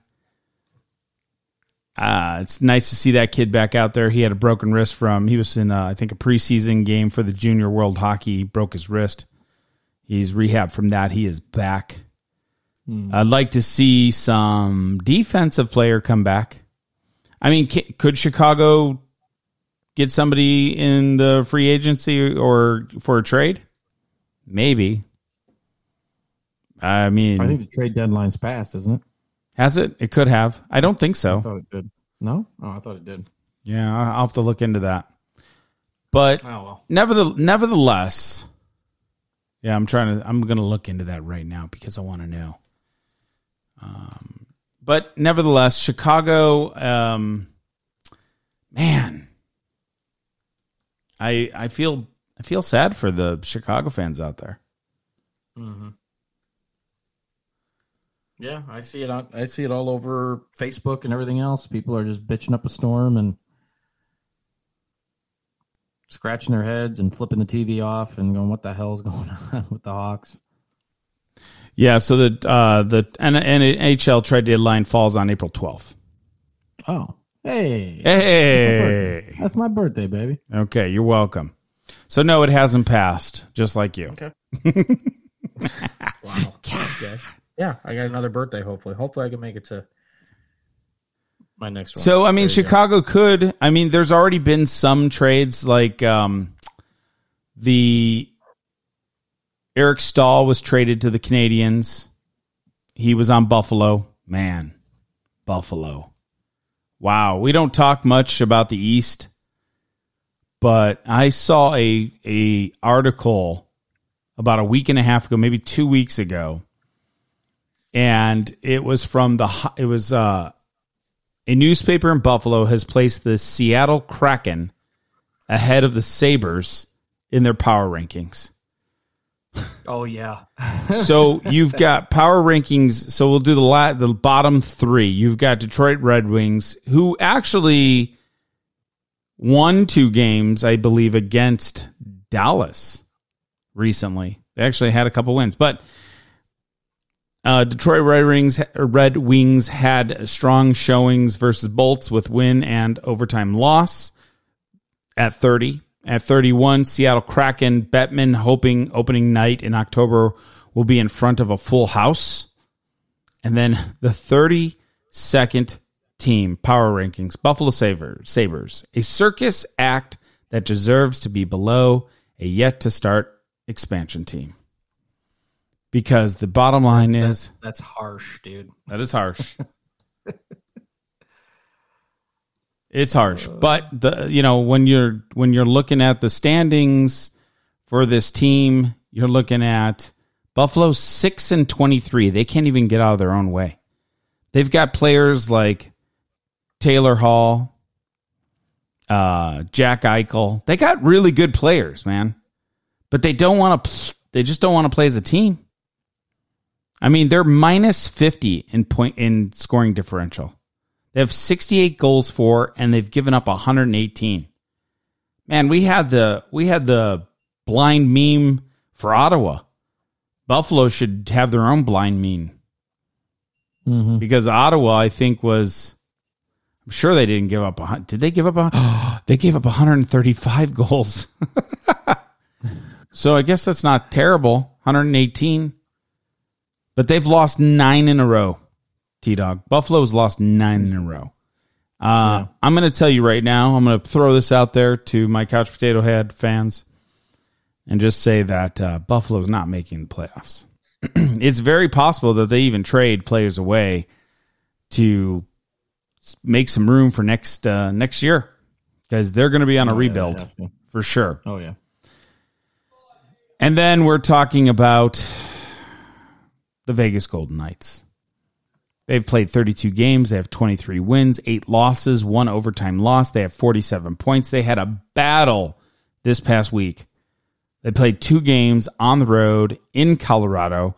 Uh, it's nice to see that kid back out there. He had a broken wrist from he was in uh, I think a preseason game for the Junior World Hockey. He broke his wrist. He's rehab from that. He is back. I'd like to see some defensive player come back. I mean, ca- could Chicago get somebody in the free agency or for a trade? Maybe. I mean, I think the trade deadline's passed, isn't it? Has it? It could have. I don't think I so. thought it did. No, oh, I thought it did. Yeah, I- I'll have to look into that. But Oh well. nevertheless, nevertheless, yeah, I'm trying to. I'm going to look into that right now because I want to know. Um, but nevertheless, Chicago, um, man, I I feel I feel sad for the Chicago fans out there. Yeah, I see it. On, I see it all over Facebook and everything else. People are just bitching up a storm and scratching their heads and flipping the TV off and going, "What the hell's going [laughs] on with the Hawks?" Yeah, so the uh, the N- NHL trade deadline falls on April 12th. Oh, hey, Hey, that's my birthday, baby. okay, you're welcome. So no, it hasn't passed. Just like you. Okay. [laughs] wow. Okay. Yeah, I got another birthday. Hopefully, hopefully I can make it to my next one. So I mean, There. Chicago could. I mean, there's already been some trades like um, the Eric Staal was traded to the Canadiens. He was on Buffalo. Man, Buffalo. Wow, we don't talk much about the East, but I saw a a article about a week and a half ago, maybe two weeks ago, and it was from the it was uh a newspaper in Buffalo has placed the Seattle Kraken ahead of the Sabres in their power rankings. Oh yeah. [laughs] So you've got power rankings. So we'll do the la- the bottom three. You've got Detroit Red Wings, who actually won two games, I believe, against Dallas recently. They actually had a couple wins, but uh, Detroit Red Wings Red Wings had strong showings versus Bolts with win and overtime loss at 30. At 31, Seattle Kraken Bettman hoping opening night in October will be in front of a full house. And then the 32nd team power rankings Buffalo Sabres, Sabres, a circus act that deserves to be below a yet to start expansion team. Because the bottom line is That's harsh, dude. that is harsh. [laughs] it's harsh, but the you know when you're when you're looking at the standings for this team, you're looking at Buffalo six and twenty three. They can't even get out of their own way. They've got players like Taylor Hall, uh, Jack Eichel. They got really good players, man, but they don't want to. They just don't want to play as a team. I mean, they're minus 50 in point in scoring differential. They have 68 goals for and they've given up 118. Man, we had the we had the blind meme for Ottawa. Buffalo should have their own blind meme. Mm-hmm. Because Ottawa, I think, was I'm sure they didn't give up a did they give up a [gasps] they gave up 135 goals. [laughs] so I guess that's not terrible. 118. But they've lost nine in a row. T Dog. Buffalo's lost nine in a row. Uh, I'm going to tell you right now. I'm going to throw this out there to my couch potato head fans, and just say that uh, Buffalo's not making the playoffs. [clears throat] it's very possible that they even trade players away to make some room for next uh, next year because they're going to be on a rebuild have to. for sure. Oh yeah. And then we're talking about the Vegas Golden Knights. They've played 32 games. They have 23 wins, eight losses, one overtime loss. They have 47 points. They had a battle this past week. They played two games on the road in Colorado,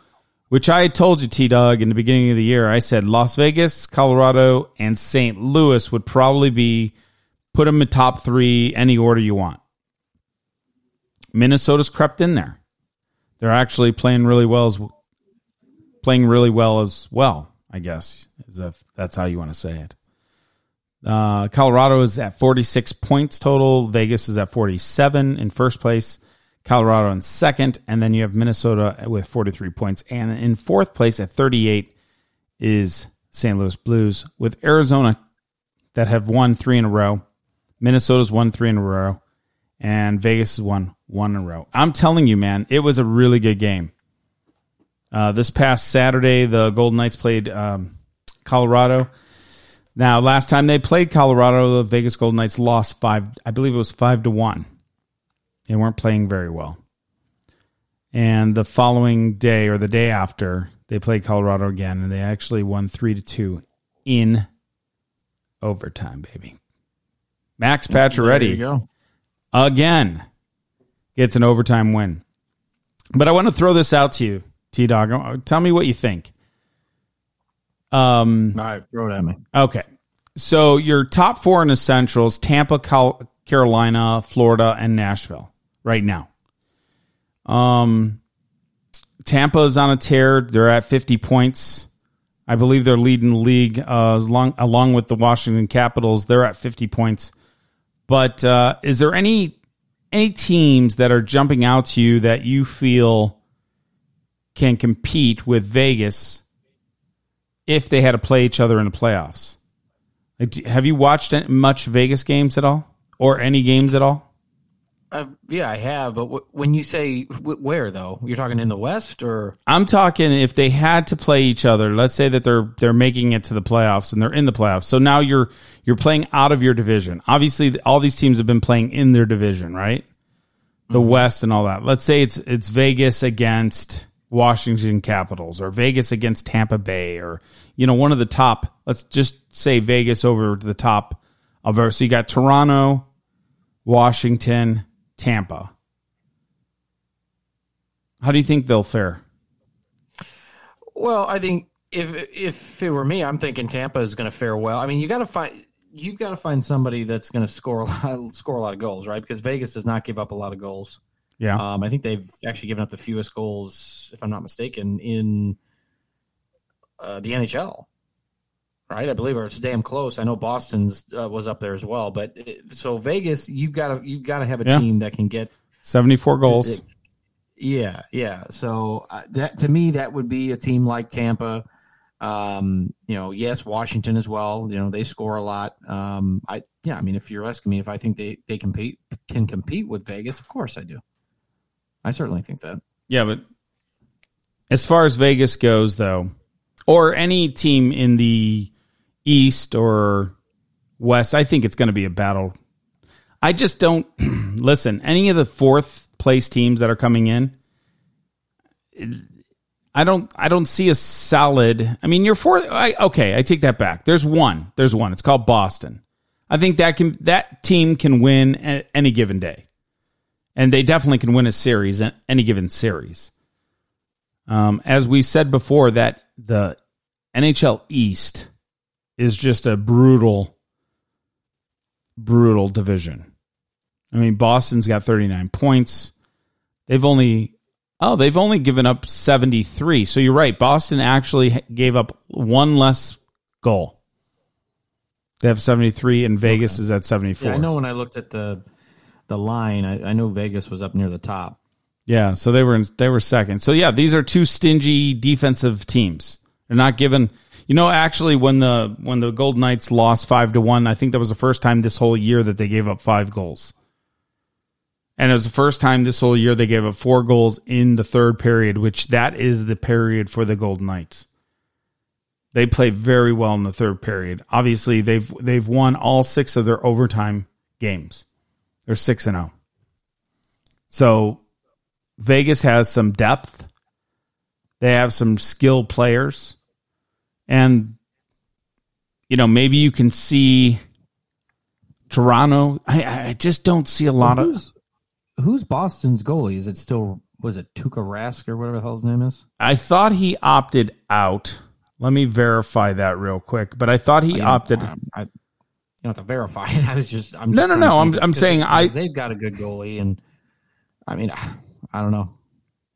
which I told you, T Dog, in the beginning of the year. I said Las Vegas, Colorado, and St. Louis would probably be put them in top three, any order you want. Minnesota's crept in there. They're actually playing really well playing really well as well. I guess as if that's how you want to say it. Uh, Colorado is at 46 points total. Vegas is at 47 in first place. Colorado in second, and then you have Minnesota with 43 points, and in fourth place at 38 is St. Louis Blues with Arizona that have won three in a row. Minnesota's won three in a row, and Vegas has won one in a row. I'm telling you, man, it was a really good game. Uh, this past Saturday, the Golden Knights played um, Colorado. Now, last time they played Colorado, the Vegas Golden Knights lost five. I believe it was five to one. They weren't playing very well. And the following day or the day after, they played Colorado again, and they actually won three to two in overtime, baby. Max Pacioretty go. again gets an overtime win. But I want to throw this out to you, T Dog. Tell me what you think. Um, All right, throw it at me. okay. So your top four in the Centrals: Tampa, Cal- Carolina, Florida, and Nashville. Right now, um, Tampa is on a tear. They're at fifty points. I believe they're leading the league uh, as long, along with the Washington Capitals. They're at fifty points. But uh, is there any any teams that are jumping out to you that you feel can compete with Vegas if they had to play each other in the playoffs? Like, have you watched much Vegas games at all, or any games at all? Uh, yeah, I have. But w- when you say w- where though, you're talking in the West or I'm talking if they had to play each other. Let's say that they're they're making it to the playoffs and they're in the playoffs. So now you're you're playing out of your division. Obviously, all these teams have been playing in their division, right? The West and all that. Let's say it's it's Vegas against Washington Capitals or Vegas against Tampa Bay or you know one of the top. Let's just say Vegas over the top of our. So you got Toronto, Washington, Tampa. How do you think they'll fare? Well, I think if if it were me, I'm thinking Tampa is going to fare well. I mean, you got to find you've got to find somebody that's going to score a lot, [laughs] score a lot of goals, right? Because Vegas does not give up a lot of goals. Yeah. Um, I think they've actually given up the fewest goals, if I'm not mistaken, in uh, the NHL. Right, I believe, or it's damn close. I know Boston's uh, was up there as well, but it, so Vegas, you've got to you've got to have a Yeah. team that can get 74 goals. yeah, yeah. So uh, that to me, that would be a team like Tampa. Um, you know, yes, Washington as well. You know, they score a lot. Um, I yeah, I mean, if you're asking me if I think they they compete can compete with Vegas, of course I do. I certainly think that. Yeah, but as far as Vegas goes, though, or any team in the East or West, I think it's going to be a battle. I just don't [clears throat] listen. Any of the fourth place teams that are coming in, I don't. I don't see a solid. I mean, you're fourth. I, okay, I take that back. There's one. There's one. It's called Boston. I think that can that team can win at any given day and they definitely can win a series any given series. Um, as we said before, that the NHL East is just a brutal, brutal division. I mean, Boston's got 39 points. They've only oh, they've only given up 73. So you're right. Boston actually gave up one less goal. They have 73 and Vegas is at 74. Yeah, I know when I looked at the the line, I, I know Vegas was up near the top. Yeah, so they were in, they were second. So yeah, these are two stingy defensive teams. They're not given. You know, actually, when the when the Golden Knights lost five to one, I think that was the first time this whole year that they gave up five goals. And it was the first time this whole year they gave up four goals in the third period, which that is the period for the Golden Knights. They play very well in the third period. Obviously, they've they've won all six of their overtime games. They're six and zero. So Vegas has some depth. They have some skilled players. And, you know, maybe you can see Toronto. I, I just don't see a lot of. who's, who's Boston's goalie? Is it still was it Tuukka Rask or whatever the hell his name is? I thought he opted out. Let me verify that real quick. But I thought he I- opted. I, you don't have to verify it. [laughs] I was just I'm No, just no, no, I'm- I'm saying I- they've got a good goalie and I mean [sighs] I don't know.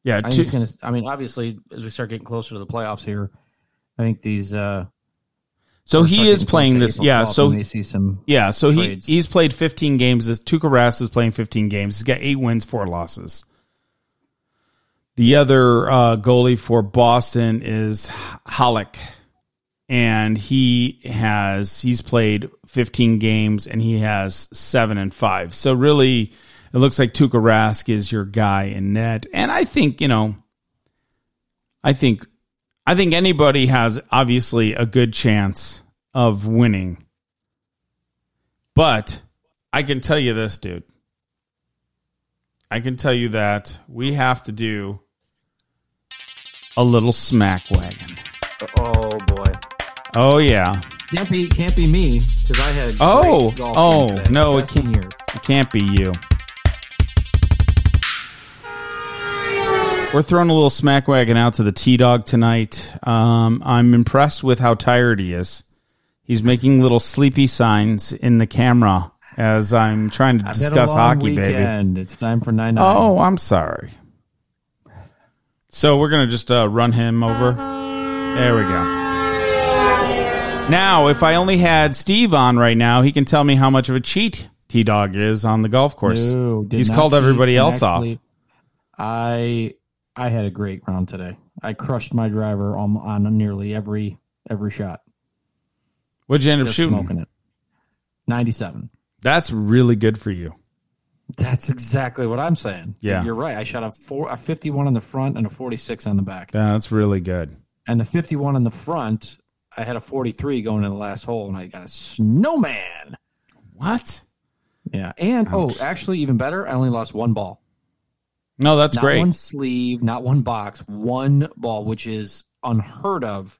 Yeah, I he's gonna. I mean, obviously, as we start getting closer to the playoffs here, I think these. uh so he is playing this. Yeah, so may see some. Yeah, so he he's played 15 games. This Tuukka Rask is playing 15 games. He's got eight wins, four losses. The other uh, goalie for Boston is Halak, and he has he's played 15 games and he has seven and five. So really, it looks like Tuukka Rask is your guy in net, and I think you know, I think I think anybody has obviously a good chance of winning. But I can tell you this, dude. I can tell you that we have to do a little smack wagon. Oh boy, Oh yeah. can't be can't be me because I had. Oh, great golf oh, no, it can't-. It can't be you. We're throwing a little smack wagon out to the T Dog tonight. Um, I'm impressed with how tired he is. He's making little sleepy signs in the camera as I'm trying to I've discuss hockey, baby. weekend. It's time for nine. nine. Oh, I'm sorry. So we're gonna just uh, run him over. There we go. Now, if I only had Steve on right now, he can tell me how much of a cheat T Dog is on the golf course. No, He's called cheat, everybody else actually, off. I I had a great round today. I crushed my driver on, on nearly every every shot. What'd you end up shooting? smoking it. Ninety seven. That's really good for you. That's exactly what I'm saying. Yeah. you're right. I shot a four a 51 on the front and a 46 on the back. That's really good. And the 51 on the front, I had a 43 going in the last hole, and I got a snowman. What? Yeah, and oh, actually, even better, I only lost one ball. No, that's not great. one sleeve, not one box, one ball, which is unheard of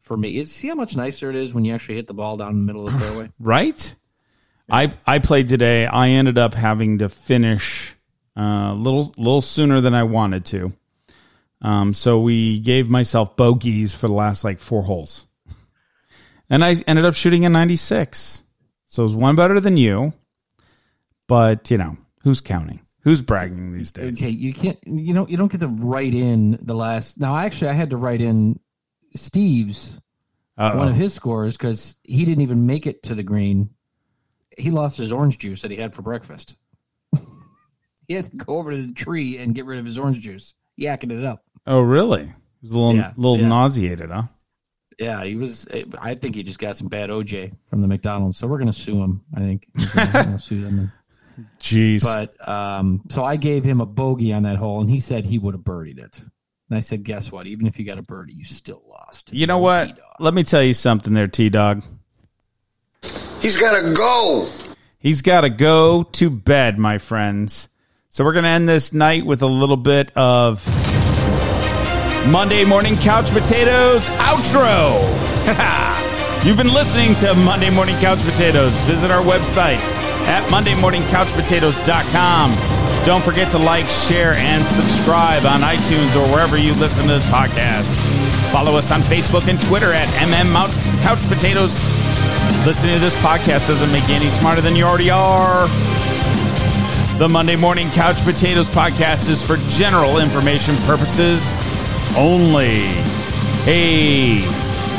for me. See how much nicer it is when you actually hit the ball down the middle of the fairway. [laughs] right? I I played today. I ended up having to finish uh, a little little sooner than I wanted to. Um, so we gave myself bogeys for the last like four holes, and I ended up shooting a ninety six. So it was one better than you, but you know who's counting? Who's bragging these days? Okay, you can't. You know, you don't get to write in the last. Now, actually, I had to write in Steve's Uh-oh. one of his scores because he didn't even make it to the green. He lost his orange juice that he had for breakfast. [laughs] he had to go over to the tree and get rid of his orange juice, yakking it up. Oh, really? He was a little Yeah, little yeah. nauseated, huh? Yeah, he was. I think he just got some bad OJ from the McDonald's, so we're gonna sue him. I think [laughs] we're gonna, sue them. Jeez. But um, so I gave him a bogey on that hole, and he said he would have birdied it. And I said, guess what? Even if you got a birdie, you still lost. you know what? Let me tell you something, there, T Dog. He's got to go. He's got to go to bed, my friends. So we're going to end this night with a little bit of Monday Morning Couch Potatoes outro. [laughs] You've been listening to Monday Morning Couch Potatoes. Visit our website at mondaymorningcouchpotatoes.com. Don't forget to like, share, and subscribe on iTunes or wherever you listen to this podcast. Follow us on Facebook and Twitter at MM Mount Couch Potatoes. Listening to this podcast doesn't make you any smarter than you already are. The Monday Morning Couch Potatoes podcast is for general information purposes only. Hey,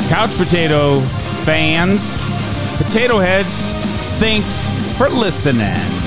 couch potato fans, potato heads, thanks for listening.